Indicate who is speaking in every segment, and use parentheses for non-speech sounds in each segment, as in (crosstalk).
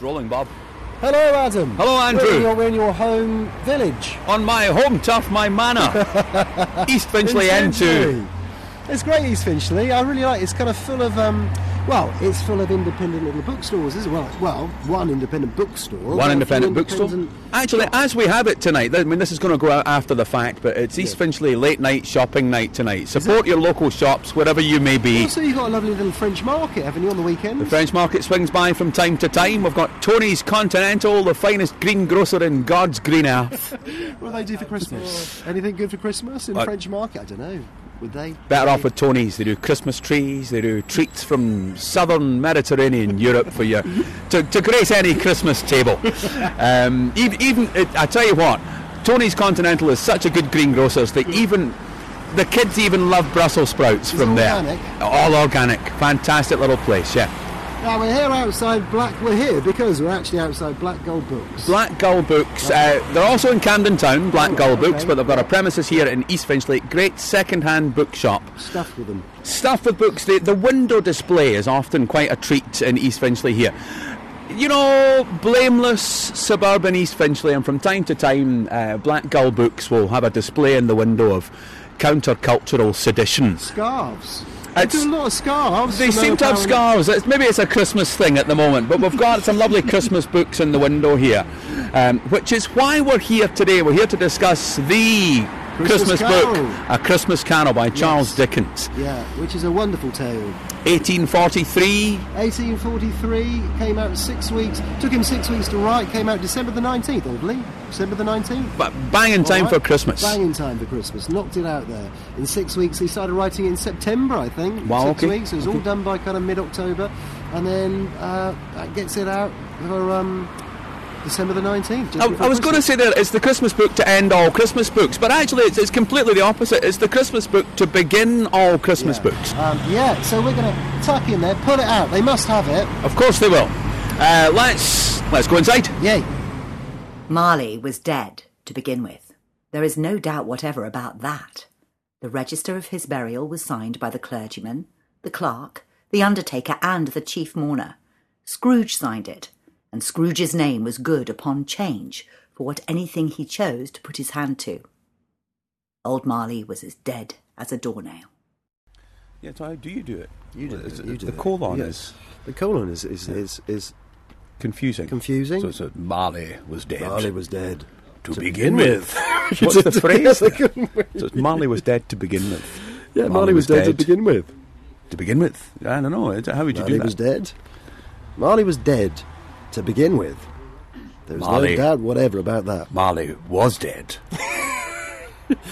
Speaker 1: rolling, Bob.
Speaker 2: Hello, Adam.
Speaker 1: Hello, Andrew.
Speaker 2: We're in, your, we're in your home village.
Speaker 1: On my home turf, my manor. (laughs) East Finchley
Speaker 2: in
Speaker 1: N2.
Speaker 2: It's great, East Finchley. I really like. It's kind of full of um, well, it's full of independent little bookstores as well. Well, one independent bookstore.
Speaker 1: One independent bookstore. Actually, as we have it tonight, I mean, this is going to go out after the fact, but it's East
Speaker 2: Yeah.
Speaker 1: Finchley late night shopping night tonight. Support your local shops wherever you may be.
Speaker 2: Also, you've got a lovely little French market, haven't you, on the weekend?
Speaker 1: The French market swings by from time to time. We've got Tony's Continental, the finest greengrocer in God's green earth. (laughs)
Speaker 2: What do they do for Christmas? Anything good for Christmas in
Speaker 1: Uh,
Speaker 2: French market? I don't know. Would they?
Speaker 1: Better off with Tony's. They do Christmas trees. They do treats from southern Mediterranean Europe for you (laughs) to, to grace any Christmas table. Um, even, even I tell you what, Tony's Continental is such a good greengrocers that even the kids even love Brussels sprouts
Speaker 2: Is
Speaker 1: from there.
Speaker 2: organic?
Speaker 1: All organic. Fantastic little place. Yeah.
Speaker 2: Now we're here outside Black. We're here because we're actually outside Black Gull Books.
Speaker 1: Black Gull Books. Uh, they're also in Camden Town, Black
Speaker 2: Oh,
Speaker 1: Gull
Speaker 2: okay.
Speaker 1: Books, but they've got a premises here in East Finchley. Great second-hand bookshop.
Speaker 2: Stuffed with them.
Speaker 1: Stuff with books. The, the window display is often quite a treat in East Finchley here. You know, blameless suburban East Finchley, and from time to time, uh, Black Gull Books will have a display in the window of countercultural sedition.
Speaker 2: Scarves. They
Speaker 1: It's-
Speaker 2: do a lot of scarves.
Speaker 1: They seem to have scarves. It's, maybe it's a Christmas thing at the moment, but we've got some lovely Christmas books in the window here, um, which is why we're here today. We're here to discuss the
Speaker 2: Christmas
Speaker 1: Christmas, book, A Christmas Carol by Charles Dickens.
Speaker 2: Yeah, which is a wonderful tale.
Speaker 1: 1843.
Speaker 2: 1843 came out six weeks. Took him six weeks to write. Came out December the 19th, I believe. December the 19th.
Speaker 1: But bang in time
Speaker 2: right.
Speaker 1: for Christmas.
Speaker 2: Bang in time for Christmas. Knocked it out there. In six weeks, he started writing in September, I think.
Speaker 1: Wow,
Speaker 2: six
Speaker 1: okay.
Speaker 2: weeks. It was all done by kind of mid-October, and then uh, that gets it out for um, December the 19th. just
Speaker 1: I, I was going to say that it's the Christmas book to end all Christmas books, but actually it's, it's completely the opposite. It's the Christmas book to begin all Christmas
Speaker 2: Yeah.
Speaker 1: books.
Speaker 2: Um, yeah, so we're going to tuck in there, pull it out. They must have it.
Speaker 1: Of course they will. Uh, let's let's go inside.
Speaker 2: Yay.
Speaker 3: Marley was dead to begin with. There is no doubt whatever about that. The register of his burial was signed by the clergyman, the clerk, the undertaker, and the chief mourner. Scrooge signed it, and Scrooge's name was good upon change for what anything he chose to put his hand to. Old Marley was as dead as a doornail.
Speaker 1: Yeah, so how do you do it?
Speaker 2: You do
Speaker 1: It's-
Speaker 2: it. You do
Speaker 1: the
Speaker 2: it.
Speaker 1: colon
Speaker 2: Yes.
Speaker 1: is
Speaker 2: The colon is is, is, is
Speaker 1: confusing.
Speaker 2: confusing.
Speaker 1: So, so Marley was dead.
Speaker 2: Marley was dead.
Speaker 1: to, begin with. (laughs) What's the phrase? (laughs) so Marley was dead to begin with.
Speaker 2: Yeah, Marley, was, dead, to begin with.
Speaker 1: To begin with, I don't know. How would you
Speaker 2: Marley
Speaker 1: do that?
Speaker 2: Marley was dead. Marley was dead to begin with. There's
Speaker 1: Marley.
Speaker 2: no doubt whatever about that.
Speaker 1: Marley was dead.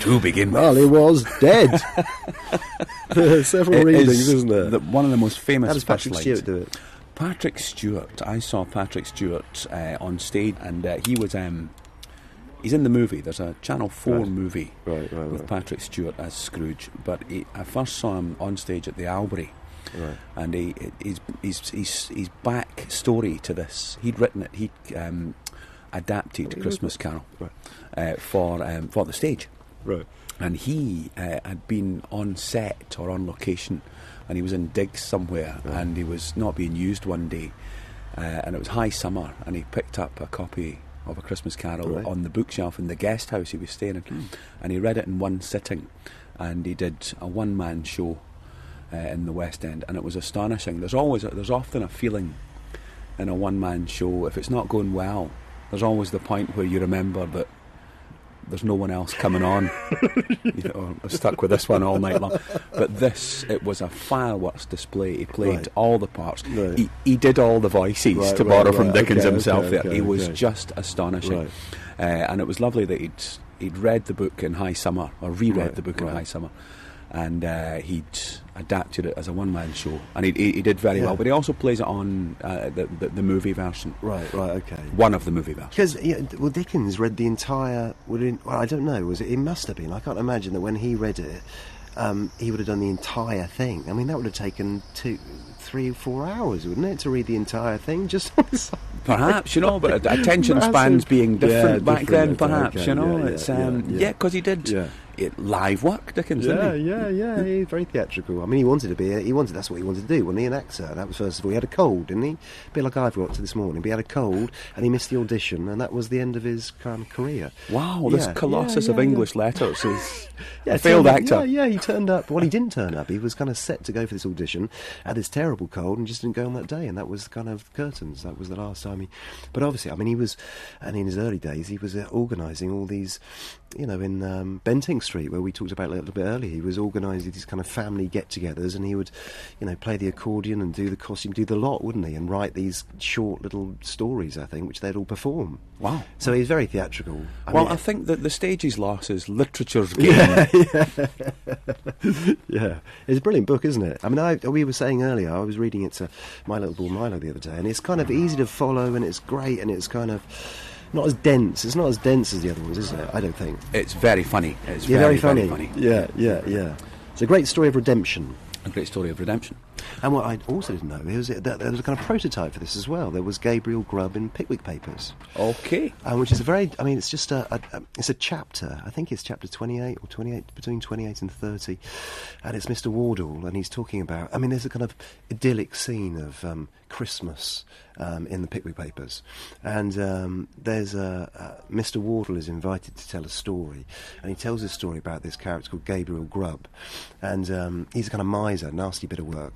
Speaker 1: to begin with.
Speaker 2: Marley was dead. (laughs) Several
Speaker 1: It
Speaker 2: readings,
Speaker 1: is
Speaker 2: isn't there?
Speaker 1: the- one of the most famous
Speaker 2: How does Patrick Stewart do it?
Speaker 1: Patrick Stewart. I saw Patrick Stewart uh, on stage, and uh, he was. Um, he's in the movie. There's a Channel Four
Speaker 2: Right.
Speaker 1: movie
Speaker 2: Right, right,
Speaker 1: with. Patrick Stewart as Scrooge. But he, I first saw him on stage at the Albery,
Speaker 2: Right.
Speaker 1: and he, he's, he's, he's, his back story to this. He'd written it. He um, adapted Christmas Carol
Speaker 2: Right.
Speaker 1: uh, for um, for the stage
Speaker 2: Right.
Speaker 1: and he uh, had been on set or on location and he was in digs somewhere and he was not being used one day uh, and it was high summer and he picked up a copy of a christmas carol
Speaker 2: Right.
Speaker 1: on the bookshelf in the guest house he was staying in and he read it in one sitting and he did a one-man show uh, in the west end and it was astonishing there's always a, there's often a feeling in a one-man show if it's not going well there's always the point where you remember that there's no one else coming on. (laughs) you know, I'm stuck with this one all night long. But this, it was a fireworks display. He played
Speaker 2: Right.
Speaker 1: all the parts.
Speaker 2: Right.
Speaker 1: He, he did all the voices
Speaker 2: Right,
Speaker 1: to borrow from. Dickens
Speaker 2: Okay,
Speaker 1: himself.
Speaker 2: okay,
Speaker 1: there,
Speaker 2: okay,
Speaker 1: he was just astonishing, uh, and it was lovely that he'd he'd read the book in high summer or reread the book in high summer, and uh, he'd adapted it as a one man show, and he, he, he did very
Speaker 2: Yeah.
Speaker 1: well. But he also plays it on uh, the, the the movie version,
Speaker 2: Right, right, okay.
Speaker 1: one of the movie versions.
Speaker 2: Because yeah, well, Dickens read the entire. Well, I don't know. Was it? It must have been. I can't imagine that when he read it, um, he would have done the entire thing. I mean, that would have taken two, three, four hours, wouldn't it, to read the entire thing? (laughs) Just
Speaker 1: Perhaps you know, but attention
Speaker 2: Massive.
Speaker 1: spans being different
Speaker 2: Yeah,
Speaker 1: back
Speaker 2: different,
Speaker 1: then. Perhaps
Speaker 2: okay,
Speaker 1: you know,
Speaker 2: yeah,
Speaker 1: it's
Speaker 2: yeah,
Speaker 1: um,
Speaker 2: yeah,
Speaker 1: because he did
Speaker 2: Yeah.
Speaker 1: It, live work, Dickens,
Speaker 2: Yeah, yeah, yeah. He's very theatrical. I mean, he wanted to be. A, he wanted. That's what he wanted to do. Wasn't he an actor? That was first of all. He had a cold, didn't he? A bit like I've got to this morning. But he had a cold, and he missed the audition, and that was the end of his kind of career.
Speaker 1: Wow, this colossus
Speaker 2: yeah,
Speaker 1: of
Speaker 2: yeah,
Speaker 1: English letters is (laughs)
Speaker 2: Yeah,
Speaker 1: a failed
Speaker 2: up-
Speaker 1: actor.
Speaker 2: Yeah, yeah, he turned up. Well, he didn't turn up. He was kind of set to go for this audition, had this terrible cold, and just didn't go on that day. And that was kind of curtains. That was the last time he. But obviously, I mean, he was, and in his early days, he was uh, organising all these, you know, in um, Bentinck Street, where we talked about a little bit earlier. He was organising these kind of family get-togethers, and he would, you know, play the accordion and do the costume, do the lot, wouldn't he? And write these short little stories, I think, which they'd all perform.
Speaker 1: Wow.
Speaker 2: So he's very theatrical. I
Speaker 1: well,
Speaker 2: mean,
Speaker 1: I think that the stage is literature's (laughs) gain. (laughs)
Speaker 2: yeah, it's a brilliant book, isn't it? I mean, I, we were saying earlier, I was reading it to My Little Boy Milo the other day, and it's kind of easy to follow, and it's great, and it's kind of not as dense. It's not as dense as the other ones, is it? I don't think.
Speaker 1: It's very funny. It's
Speaker 2: Yeah,
Speaker 1: very,
Speaker 2: very,
Speaker 1: very
Speaker 2: funny.
Speaker 1: funny.
Speaker 2: Yeah, yeah, yeah. It's a great story of redemption.
Speaker 1: A great story of redemption.
Speaker 2: And what I also didn't know is that there was a kind of prototype for this as well. There was Gabriel Grubb in Pickwick Papers.
Speaker 1: Okay.
Speaker 2: which is a very, I mean, it's just a, a, a, it's a chapter. I think it's chapter 28 or 28, between 28 and 30, and it's Mr. Wardle, and he's talking about. I mean, there's a kind of idyllic scene of um, Christmas um, in the Pickwick Papers, and um, there's a, Mr. Wardle is invited to tell a story, and he tells a story about this character called Gabriel Grubb, and um, he's a kind of miser, nasty bit of work,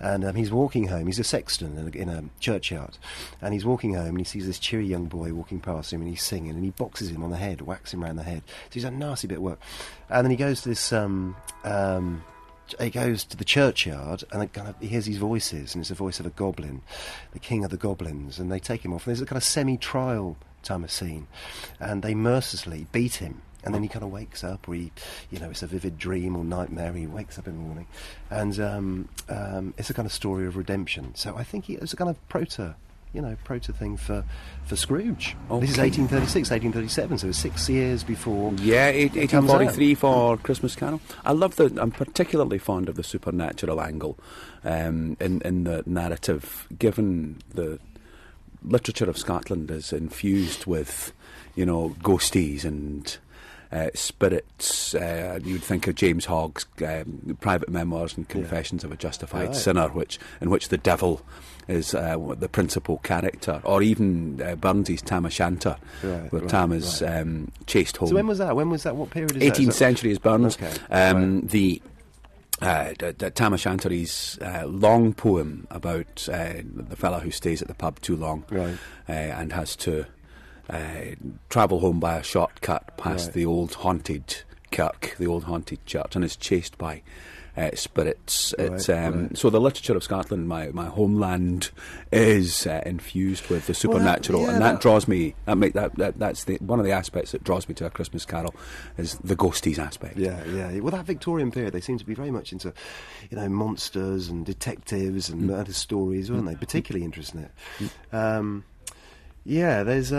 Speaker 2: and um, he's walking home. He's a sexton in a, in a churchyard, and he's walking home, and he sees this cheery young boy walking past him, and he's singing, and he boxes him on the head, whacks him round the head. So he's a nasty bit of work, and then he goes to this. Um, um, he goes to the churchyard and kind of, he hears these voices, and it's the voice of a goblin, the king of the goblins, and they take him off. And there's a kind of semi-trial time of scene, and they mercilessly beat him. And then he kind of wakes up, or he, you know, it's a vivid dream or nightmare. He wakes up in the morning, and um, um, it's a kind of story of redemption. So I think he, it's a kind of proto, you know, proto thing for for Scrooge. This is
Speaker 1: Okay.
Speaker 2: 1836, 1837, so it's six years before.
Speaker 1: Yeah,
Speaker 2: It comes
Speaker 1: 1843 for Christmas Carol. I love the. I'm particularly fond of the supernatural angle um, in in the narrative, given the literature of Scotland is infused with, you know, ghosties and. Uh, spirits. Uh, you would think of James Hogg's um, private memoirs and Confessions of a Justified
Speaker 2: Right.
Speaker 1: Sinner, which in which the devil is uh, the principal character, or even uh, Burns's Tam O'Shanter,
Speaker 2: Right,
Speaker 1: where
Speaker 2: right,
Speaker 1: Tam is
Speaker 2: right.
Speaker 1: um, chased home.
Speaker 2: So when was that? When was that? What period is that? Is
Speaker 1: 18th
Speaker 2: that?
Speaker 1: century is Burns.
Speaker 2: Okay,
Speaker 1: Um, The uh, d- d- Tam O'Shanter's uh, long poem about uh, the fellow who stays at the pub too long
Speaker 2: Right.
Speaker 1: uh, and has to uh, travel home by a shortcut past
Speaker 2: Right.
Speaker 1: the old haunted kirk, the old haunted church, and is chased by. Uh, spirits. It's
Speaker 2: Right,
Speaker 1: um,
Speaker 2: right.
Speaker 1: so the literature of Scotland, my, my homeland, is uh, infused with the
Speaker 2: Well, that-
Speaker 1: supernatural,
Speaker 2: yeah,
Speaker 1: and that,
Speaker 2: that-
Speaker 1: draws me. That make that, that that's the one of the aspects that draws me to a Christmas Carol, is the ghosties aspect.
Speaker 2: Yeah, yeah. Well, that Victorian period, they seem to be very much into, you know, monsters and detectives and murder stories, weren't they? Particularly interested in it. Um, yeah, there's uh,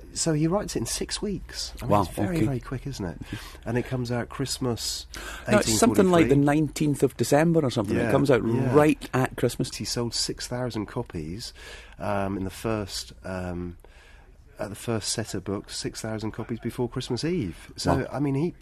Speaker 2: uh, so he writes it in six weeks. I mean,
Speaker 1: Wow,
Speaker 2: it's very,
Speaker 1: okay.
Speaker 2: very quick, isn't it? And it comes out Christmas.
Speaker 1: No, it's something like the 19th of December or something.
Speaker 2: Yeah,
Speaker 1: it comes out
Speaker 2: yeah.
Speaker 1: right at Christmas.
Speaker 2: He sold six thousand copies um, in the first. Um, at the first set of books, six thousand copies before Christmas Eve. So
Speaker 1: Wow.
Speaker 2: I mean, he,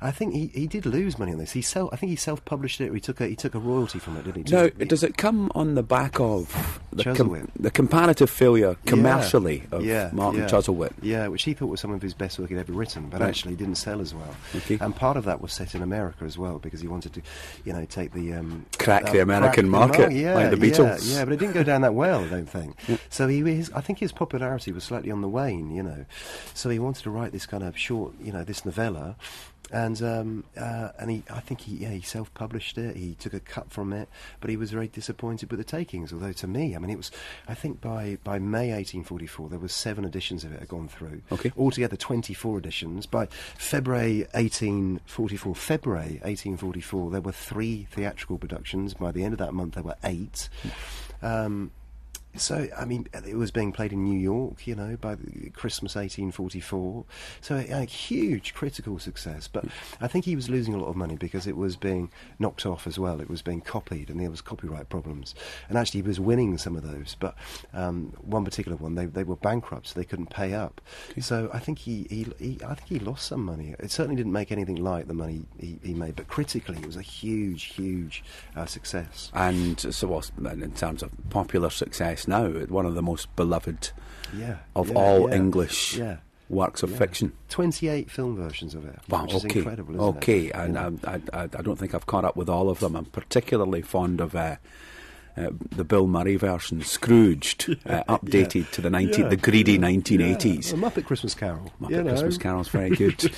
Speaker 2: I think he, he did lose money on this. He self, I think he self-published it. Or he took a he took a royalty from it, didn't he?
Speaker 1: No,
Speaker 2: He-
Speaker 1: does it come on the back of the,
Speaker 2: Chuzzlewit.
Speaker 1: the comparative failure
Speaker 2: Yeah,
Speaker 1: commercially of
Speaker 2: yeah,
Speaker 1: Martin
Speaker 2: yeah.
Speaker 1: Chuzzlewit?
Speaker 2: Yeah, which he thought was some of his best work he'd ever written, but
Speaker 1: Right.
Speaker 2: actually didn't sell as well.
Speaker 1: Okay.
Speaker 2: And part of that was set in America as well because he wanted to, you know, take the um,
Speaker 1: Crack
Speaker 2: uh,
Speaker 1: the American
Speaker 2: mar-
Speaker 1: market,
Speaker 2: yeah,
Speaker 1: like the Beatles.
Speaker 2: Yeah, but it didn't go down that well, I don't think. So he, his, I think his popularity was slightly on the wane, you know. So he wanted to write this kind of short, you know, this novella. And um, uh, and he, I think he, yeah, he self-published it. He took a cut from it, but he was very disappointed with the takings. Although to me, I mean, it was, I think by by May 1844, there was seven editions of it had gone through.
Speaker 1: Okay.
Speaker 2: Altogether, 24 editions. By February 1844, February 1844, there were three theatrical productions. By the end of that month, there were eight. Um, So, I mean, it was being played in New York, you know, by Christmas 1844. So, a, a huge critical success. But I think he was losing a lot of money because it was being knocked off as well. It was being copied, and there was copyright problems. And actually, he was winning some of those. But um, one particular one, they, they were bankrupt, so they couldn't pay up. So, I think he, he, he, I think he lost some money. It certainly didn't make anything like the money he, he made. But critically, it was a huge, huge uh, success.
Speaker 1: And so, in terms of popular success now, one of the most beloved
Speaker 2: Yeah.
Speaker 1: of
Speaker 2: yeah,
Speaker 1: all
Speaker 2: yeah.
Speaker 1: English works of fiction.
Speaker 2: 28 film versions of it.
Speaker 1: Wow, okay. okay,
Speaker 2: it?
Speaker 1: and I, I I don't think I've caught up with all of them. I'm particularly fond of uh, uh, the Bill Murray version, Scrooged, (laughs) uh, updated to the 19,
Speaker 2: Yeah.
Speaker 1: the greedy
Speaker 2: Yeah.
Speaker 1: 1980s.
Speaker 2: Yeah, a Muppet Christmas Carol.
Speaker 1: Muppet
Speaker 2: you know.
Speaker 1: Christmas Carol's very (laughs) good.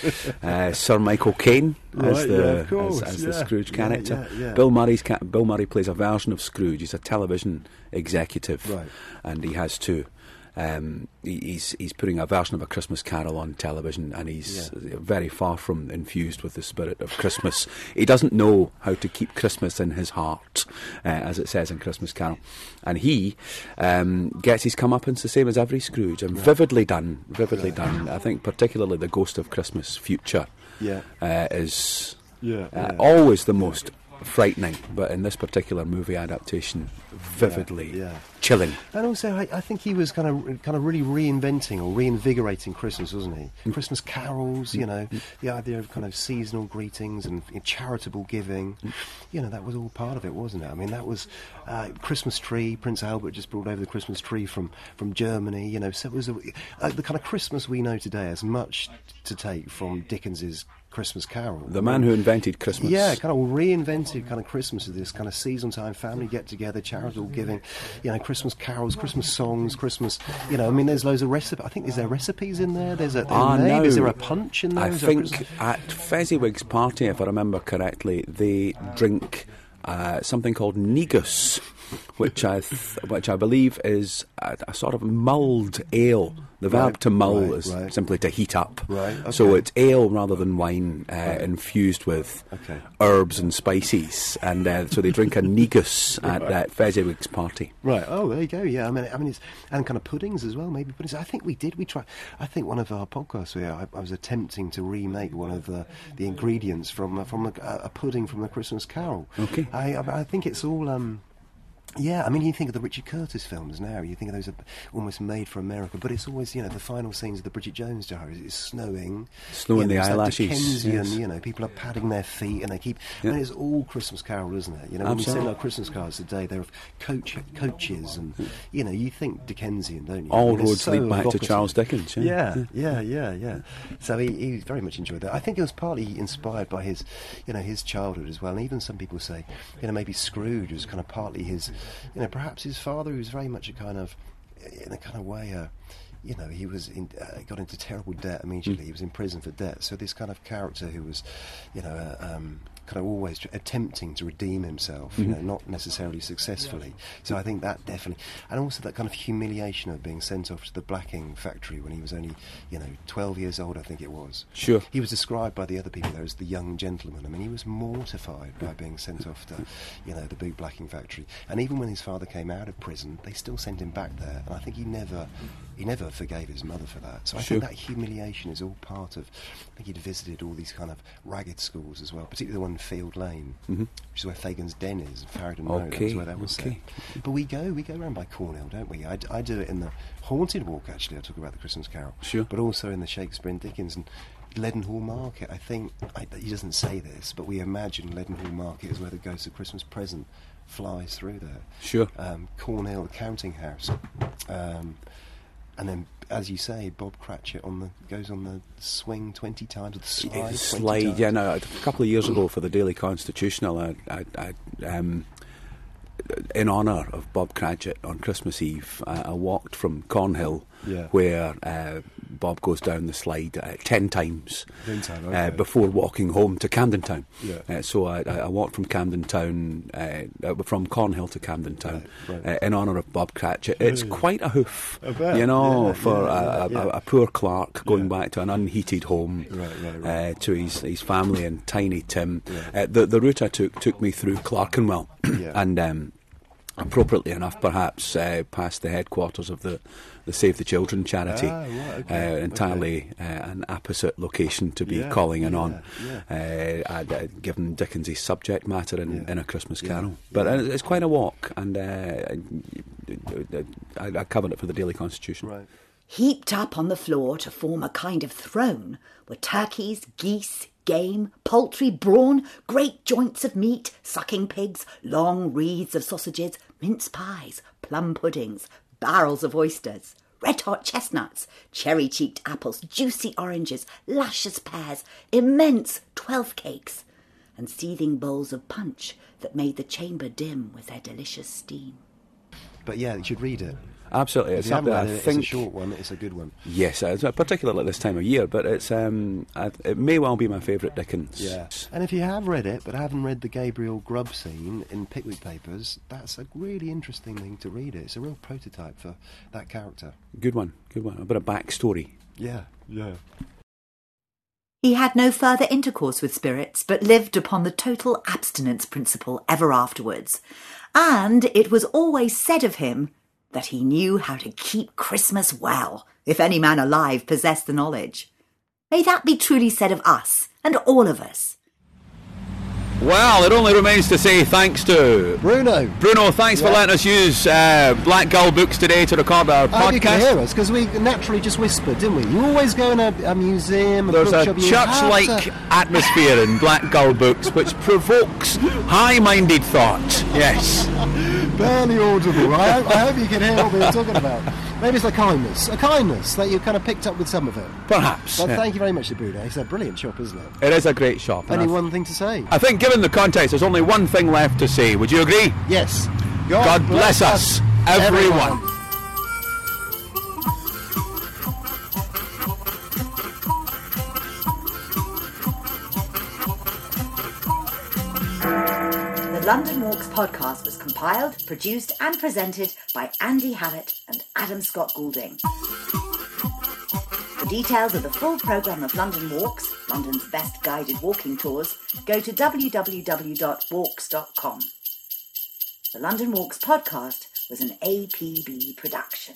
Speaker 1: uh, Sir Michael Caine as
Speaker 2: Right,
Speaker 1: the
Speaker 2: yeah, of course,
Speaker 1: as, as the
Speaker 2: yeah.
Speaker 1: Scrooge
Speaker 2: Yeah,
Speaker 1: character.
Speaker 2: yeah, yeah.
Speaker 1: Bill Murray's ca- Bill Murray plays a version of Scrooge. He's a television executive,
Speaker 2: Right.
Speaker 1: and he has to. Um, he, he's he's putting a version of a Christmas Carol on television, and he's very far from infused with the spirit of Christmas. (laughs) he doesn't know how to keep Christmas in his heart, uh, as it says in Christmas Carol, and he um, gets his comeuppance the same as every Scrooge, and vividly done, vividly done. I think particularly the Ghost of Christmas Future
Speaker 2: Yeah.
Speaker 1: uh, is
Speaker 2: Yeah,
Speaker 1: uh,
Speaker 2: yeah.
Speaker 1: always the most frightening, but in this particular movie adaptation, vividly
Speaker 2: yeah.
Speaker 1: Chilling.
Speaker 2: And also, I, I think he was kind of, kind of really reinventing or reinvigorating Christmas, wasn't he?
Speaker 1: Mm.
Speaker 2: Christmas carols, you know, the idea of kind of seasonal greetings and charitable giving.
Speaker 1: Mm.
Speaker 2: You know, that was all part of it, wasn't it? I mean, that was uh, Christmas tree. Prince Albert just brought over the Christmas tree from, from Germany. You know, so it was a, uh, the kind of Christmas we know today has much to take from Dickens's Christmas Carol.
Speaker 1: The man who invented Christmas.
Speaker 2: Yeah, kind of reinvented kind of Christmas as this kind of season time family get together, charitable giving, you know, Christmas carols, Christmas songs, Christmas. You know, I mean, there's loads of recipes. I think is there recipes in there? There's a
Speaker 1: ah, no.
Speaker 2: Is there a punch in there?
Speaker 1: I
Speaker 2: Is
Speaker 1: think
Speaker 2: Christmas-
Speaker 1: at Fezziwig's party, if I remember correctly, they drink uh, something called negus, which I th- which I believe is a, a sort of mulled ale. The verb
Speaker 2: Right,
Speaker 1: to mull
Speaker 2: right,
Speaker 1: is
Speaker 2: right.
Speaker 1: simply to heat up.
Speaker 2: Right,
Speaker 1: So it's ale rather than wine, uh, infused with
Speaker 2: Okay.
Speaker 1: herbs and spices, and uh, so they drink a negus (laughs) at uh, Fezziwig's party.
Speaker 2: Right. Oh, there you go. Yeah. I mean, I mean, it's and kind of puddings as well. Maybe puddings. I think we did. We tried. I think one of our podcasts where I, I was attempting to remake one of the, the ingredients from from a, a pudding from the Christmas Carol.
Speaker 1: Okay.
Speaker 2: I I, I think it's all. Um, yeah, I mean, you think of the Richard Curtis films now. You think of those are almost made for America, but it's always you know the final scenes of the Bridget Jones Diaries. It's snowing,
Speaker 1: Snowing
Speaker 2: you know,
Speaker 1: the eyelashes,
Speaker 2: Dickensian,
Speaker 1: yes.
Speaker 2: you know, people are padding their feet and they keep.
Speaker 1: Yeah.
Speaker 2: I mean, it's all Christmas Carol, isn't it? You know, when we send our Christmas cards today, they're of coach coaches, and you know, you think Dickensian, don't you?
Speaker 1: All
Speaker 2: I mean,
Speaker 1: roads
Speaker 2: so
Speaker 1: lead back to. Charles Dickens, yeah.
Speaker 2: Yeah, yeah, yeah, yeah. So he, he very much enjoyed that. I think it was partly inspired by his, you know, his childhood as well. And even some people say, you know, maybe Scrooge was kind of partly his, you know, perhaps his father, who was very much a kind of, in a kind of way, uh, you know, he was in, uh, got into terrible debt immediately. He was in prison for debt. So this kind of character who was, you know, uh, um, kind of always attempting to redeem himself, you know, mm-hmm. not necessarily successfully. So I think that definitely, and also that kind of humiliation of being sent off to the blacking factory when he was only, you know, 12 years old, I think it was.
Speaker 1: Sure.
Speaker 2: He was described by the other people there as the young gentleman. I mean, he was mortified by being sent off to, you know, the big blacking factory. And even when his father came out of prison, they still sent him back there. And I think he never, he never forgave his mother for that. So I
Speaker 1: Sure.
Speaker 2: think that humiliation is all part of. I think he'd visited all these kind of ragged schools as well, particularly the one in Field Lane, which is where Fagin's Den is, Farringdon Road.
Speaker 1: Mm-hmm.
Speaker 2: That's where that was
Speaker 1: okay.
Speaker 2: set. But we go, we go around by Cornhill, don't we? I do it in the Haunted Walk. Actually, I talk about the Christmas Carol.
Speaker 1: Sure.
Speaker 2: But also in the Shakespeare and Dickens and Leadenhall Market. I think I, he doesn't say this, but we imagine Leadenhall Market is where the Ghost of Christmas Present flies through there.
Speaker 1: Sure.
Speaker 2: Um, Cornhill, the counting house, um, and then, as you say, Bob Cratchit on the goes on the swing twenty times, the slide.
Speaker 1: slide. Yeah, no, a couple of years ago for the Daily Constitutional, I, I, I um, in honour of Bob Cratchit on Christmas Eve, I, I walked from Cornhill,
Speaker 2: Yeah.
Speaker 1: where uh, Bob goes down the slide uh, ten times
Speaker 2: Ten times,
Speaker 1: uh, before walking home to Camden Town.
Speaker 2: Yeah.
Speaker 1: Uh, so I, I walked from Camden Town, uh, uh, from Cornhill to Camden Town,
Speaker 2: Right, right.
Speaker 1: Uh, in honour of Bob Cratchit. It's quite a hoof, you know,
Speaker 2: Yeah,
Speaker 1: for a, a, a, poor clerk going back to an unheated home
Speaker 2: Right.
Speaker 1: Uh, to his, his family and Tiny Tim. Uh, the, the route I took took me through Clerkenwell, (coughs) and um, appropriately enough, perhaps uh, past the headquarters of the, the Save the Children charity.
Speaker 2: Ah, right, okay,
Speaker 1: uh, entirely uh, an apposite location to be
Speaker 2: Yeah,
Speaker 1: calling in
Speaker 2: yeah,
Speaker 1: on,
Speaker 2: yeah.
Speaker 1: uh, uh, given Dickens' subject matter in,
Speaker 2: Yeah.
Speaker 1: in A Christmas
Speaker 2: Yeah,
Speaker 1: Carol. But uh, it's quite a walk, and uh, I, I covered it for the Daily Constitution.
Speaker 2: Right.
Speaker 3: Heaped up on the floor to form a kind of throne were turkeys, geese, game, poultry, brawn, great joints of meat, sucking pigs, long wreaths of sausages, mince pies, plum puddings, barrels of oysters, red hot chestnuts, cherry cheeked apples, juicy oranges, luscious pears, immense twelve cakes, and seething bowls of punch that made the chamber dim with their delicious steam.
Speaker 2: But yeah, you should read it.
Speaker 1: Absolutely,
Speaker 2: If
Speaker 1: it's something
Speaker 2: read
Speaker 1: I
Speaker 2: it,
Speaker 1: think.
Speaker 2: it's a short one. It's a good one.
Speaker 1: Yes, uh, particularly at this time of year, but it's um, I, it may well be my favourite Dickens.
Speaker 2: Yeah, and if you have read it but haven't read the Gabriel Grubb scene in Pickwick Papers, that's a really interesting thing to read. It. It's a real prototype for that character.
Speaker 1: Good one, good one. A bit of backstory.
Speaker 2: Yeah, yeah.
Speaker 3: He had no further intercourse with spirits, but lived upon the total abstinence principle ever afterwards. And it was always said of him that he knew how to keep Christmas well, if any man alive possessed the knowledge. May that be truly said of us, and all of us.
Speaker 1: Well, it only remains to say thanks to
Speaker 2: Bruno.
Speaker 1: Bruno. Thanks for letting us use uh, Black Gull Books today to record our
Speaker 2: I hope you can hear us because we naturally just whispered, didn't we? You always go in a, a museum, a
Speaker 1: There's a
Speaker 2: bookshop, you have
Speaker 1: church-like
Speaker 2: to-
Speaker 1: atmosphere in Black Gull Books, which provokes high-minded thought. Yes.
Speaker 2: Barely audible. I hope, I hope you can hear what we were talking about. Maybe it's a kindness, a kindness that you kind of picked up with some of it.
Speaker 1: Perhaps.
Speaker 2: But
Speaker 1: yeah.
Speaker 2: thank you very much Bruno. It's a brilliant shop, isn't it?
Speaker 1: It is a great shop.
Speaker 2: Only one thing to say.
Speaker 1: I think, given the context, there's only one thing left to say. Would you agree?
Speaker 2: Yes.
Speaker 1: God bless us, everyone.
Speaker 3: The London Walks podcast was compiled, produced, and presented by Andy Hallett and Adam Scott Goulding. For details of the full programme of London Walks, London's best guided walking tours, go to www.walks.com. The London Walks podcast was an APB production.